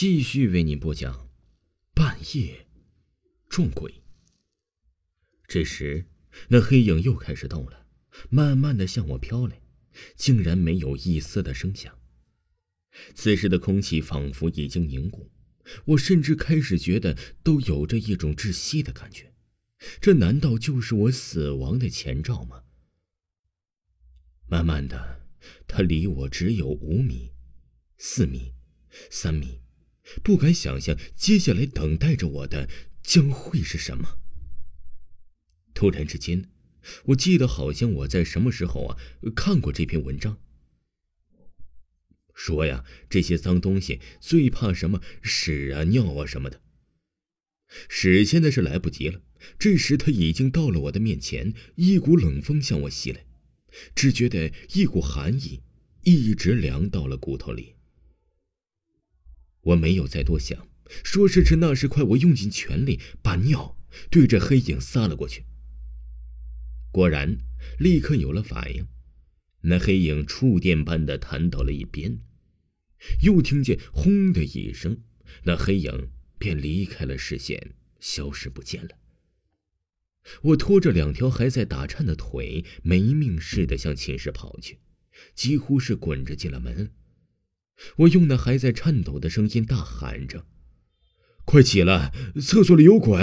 继续为你播讲：半夜撞鬼。这时，那黑影又开始动了，慢慢的向我飘来，竟然没有一丝的声响。此时的空气仿佛已经凝固，我甚至开始觉得都有着一种窒息的感觉。这难道就是我死亡的前兆吗？慢慢的，他离我只有五米、四米、三米，不敢想象接下来等待着我的将会是什么。突然之间，我记得好像我在什么时候啊看过这篇文章，说呀这些脏东西最怕什么屎啊尿啊什么的。屎现在是来不及了，这时他已经到了我的面前，一股冷风向我袭来。只觉得一股寒意，一直凉到了骨头里。我没有再多想，说时迟那时快，我用尽全力把尿对着黑影撒了过去。果然，立刻有了反应，那黑影触电般的弹到了一边，又听见“轰”的一声，那黑影便离开了视线，消失不见了。我拖着两条还在打颤的腿，没命似的向寝室跑去，几乎是滚着进了门。我用那还在颤抖的声音大喊着：“快起来！厕所里有鬼！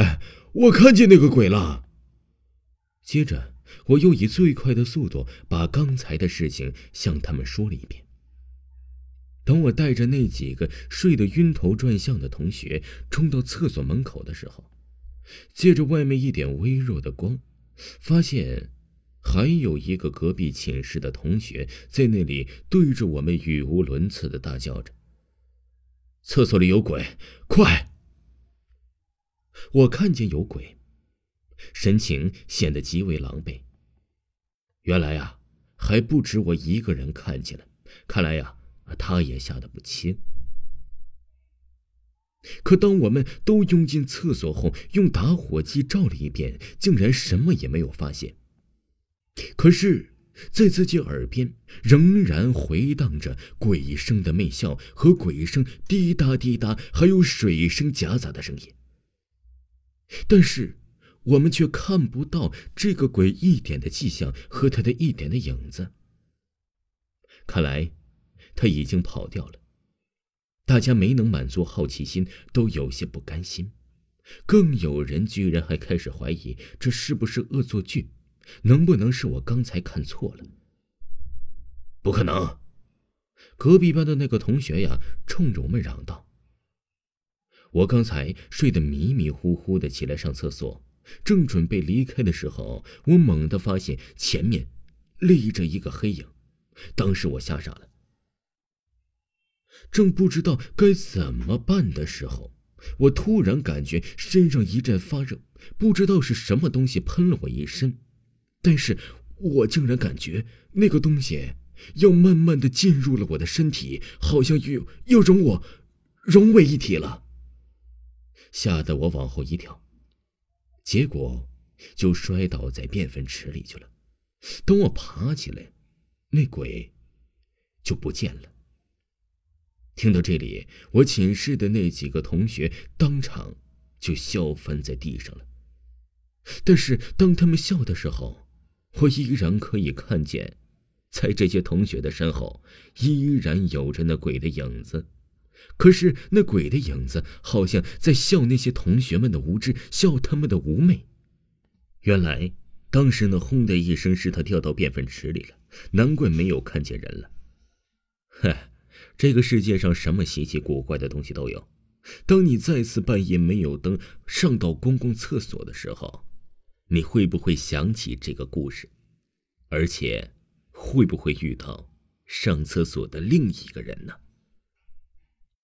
我看见那个鬼了！”接着，我又以最快的速度把刚才的事情向他们说了一遍。等我带着那几个睡得晕头转向的同学冲到厕所门口的时候，借着外面一点微弱的光，发现还有一个隔壁寝室的同学在那里对着我们语无伦次的大叫着：“厕所里有鬼，快！”我看见有鬼，神情显得极为狼狈。原来啊，还不止我一个人看见了，看来呀，他也吓得不轻。可当我们都拥进厕所后，用打火机照了一遍，竟然什么也没有发现。可是，在自己耳边仍然回荡着鬼声的媚笑和鬼声滴答滴答，还有水声夹杂的声音。但是，我们却看不到这个鬼一点的迹象和他的一点的影子。看来，他已经跑掉了。大家没能满足好奇心，都有些不甘心，更有人居然还开始怀疑这是不是恶作剧，能不能是我刚才看错了？不可能！隔壁班的那个同学呀，冲着我们嚷道：“我刚才睡得迷迷糊糊的起来上厕所，正准备离开的时候，我猛地发现前面立着一个黑影，当时我吓傻了。”正不知道该怎么办的时候，我突然感觉身上一阵发热，不知道是什么东西喷了我一身，但是我竟然感觉那个东西要慢慢的进入了我的身体，好像又又融我融为一体了，吓得我往后一跳，结果就摔倒在便粪池里去了。等我爬起来，那鬼就不见了。听到这里，我寝室的那几个同学当场就笑翻在地上了。但是当他们笑的时候，我依然可以看见，在这些同学的身后依然有着那鬼的影子。可是那鬼的影子好像在笑那些同学们的无知，笑他们的妩媚。原来当时那轰的一声是他掉到便粪池里了，难怪没有看见人了。嗨。这个世界上什么稀奇古怪的东西都有。当你再次半夜没有灯上到公共厕所的时候，你会不会想起这个故事？而且，会不会遇到上厕所的另一个人呢？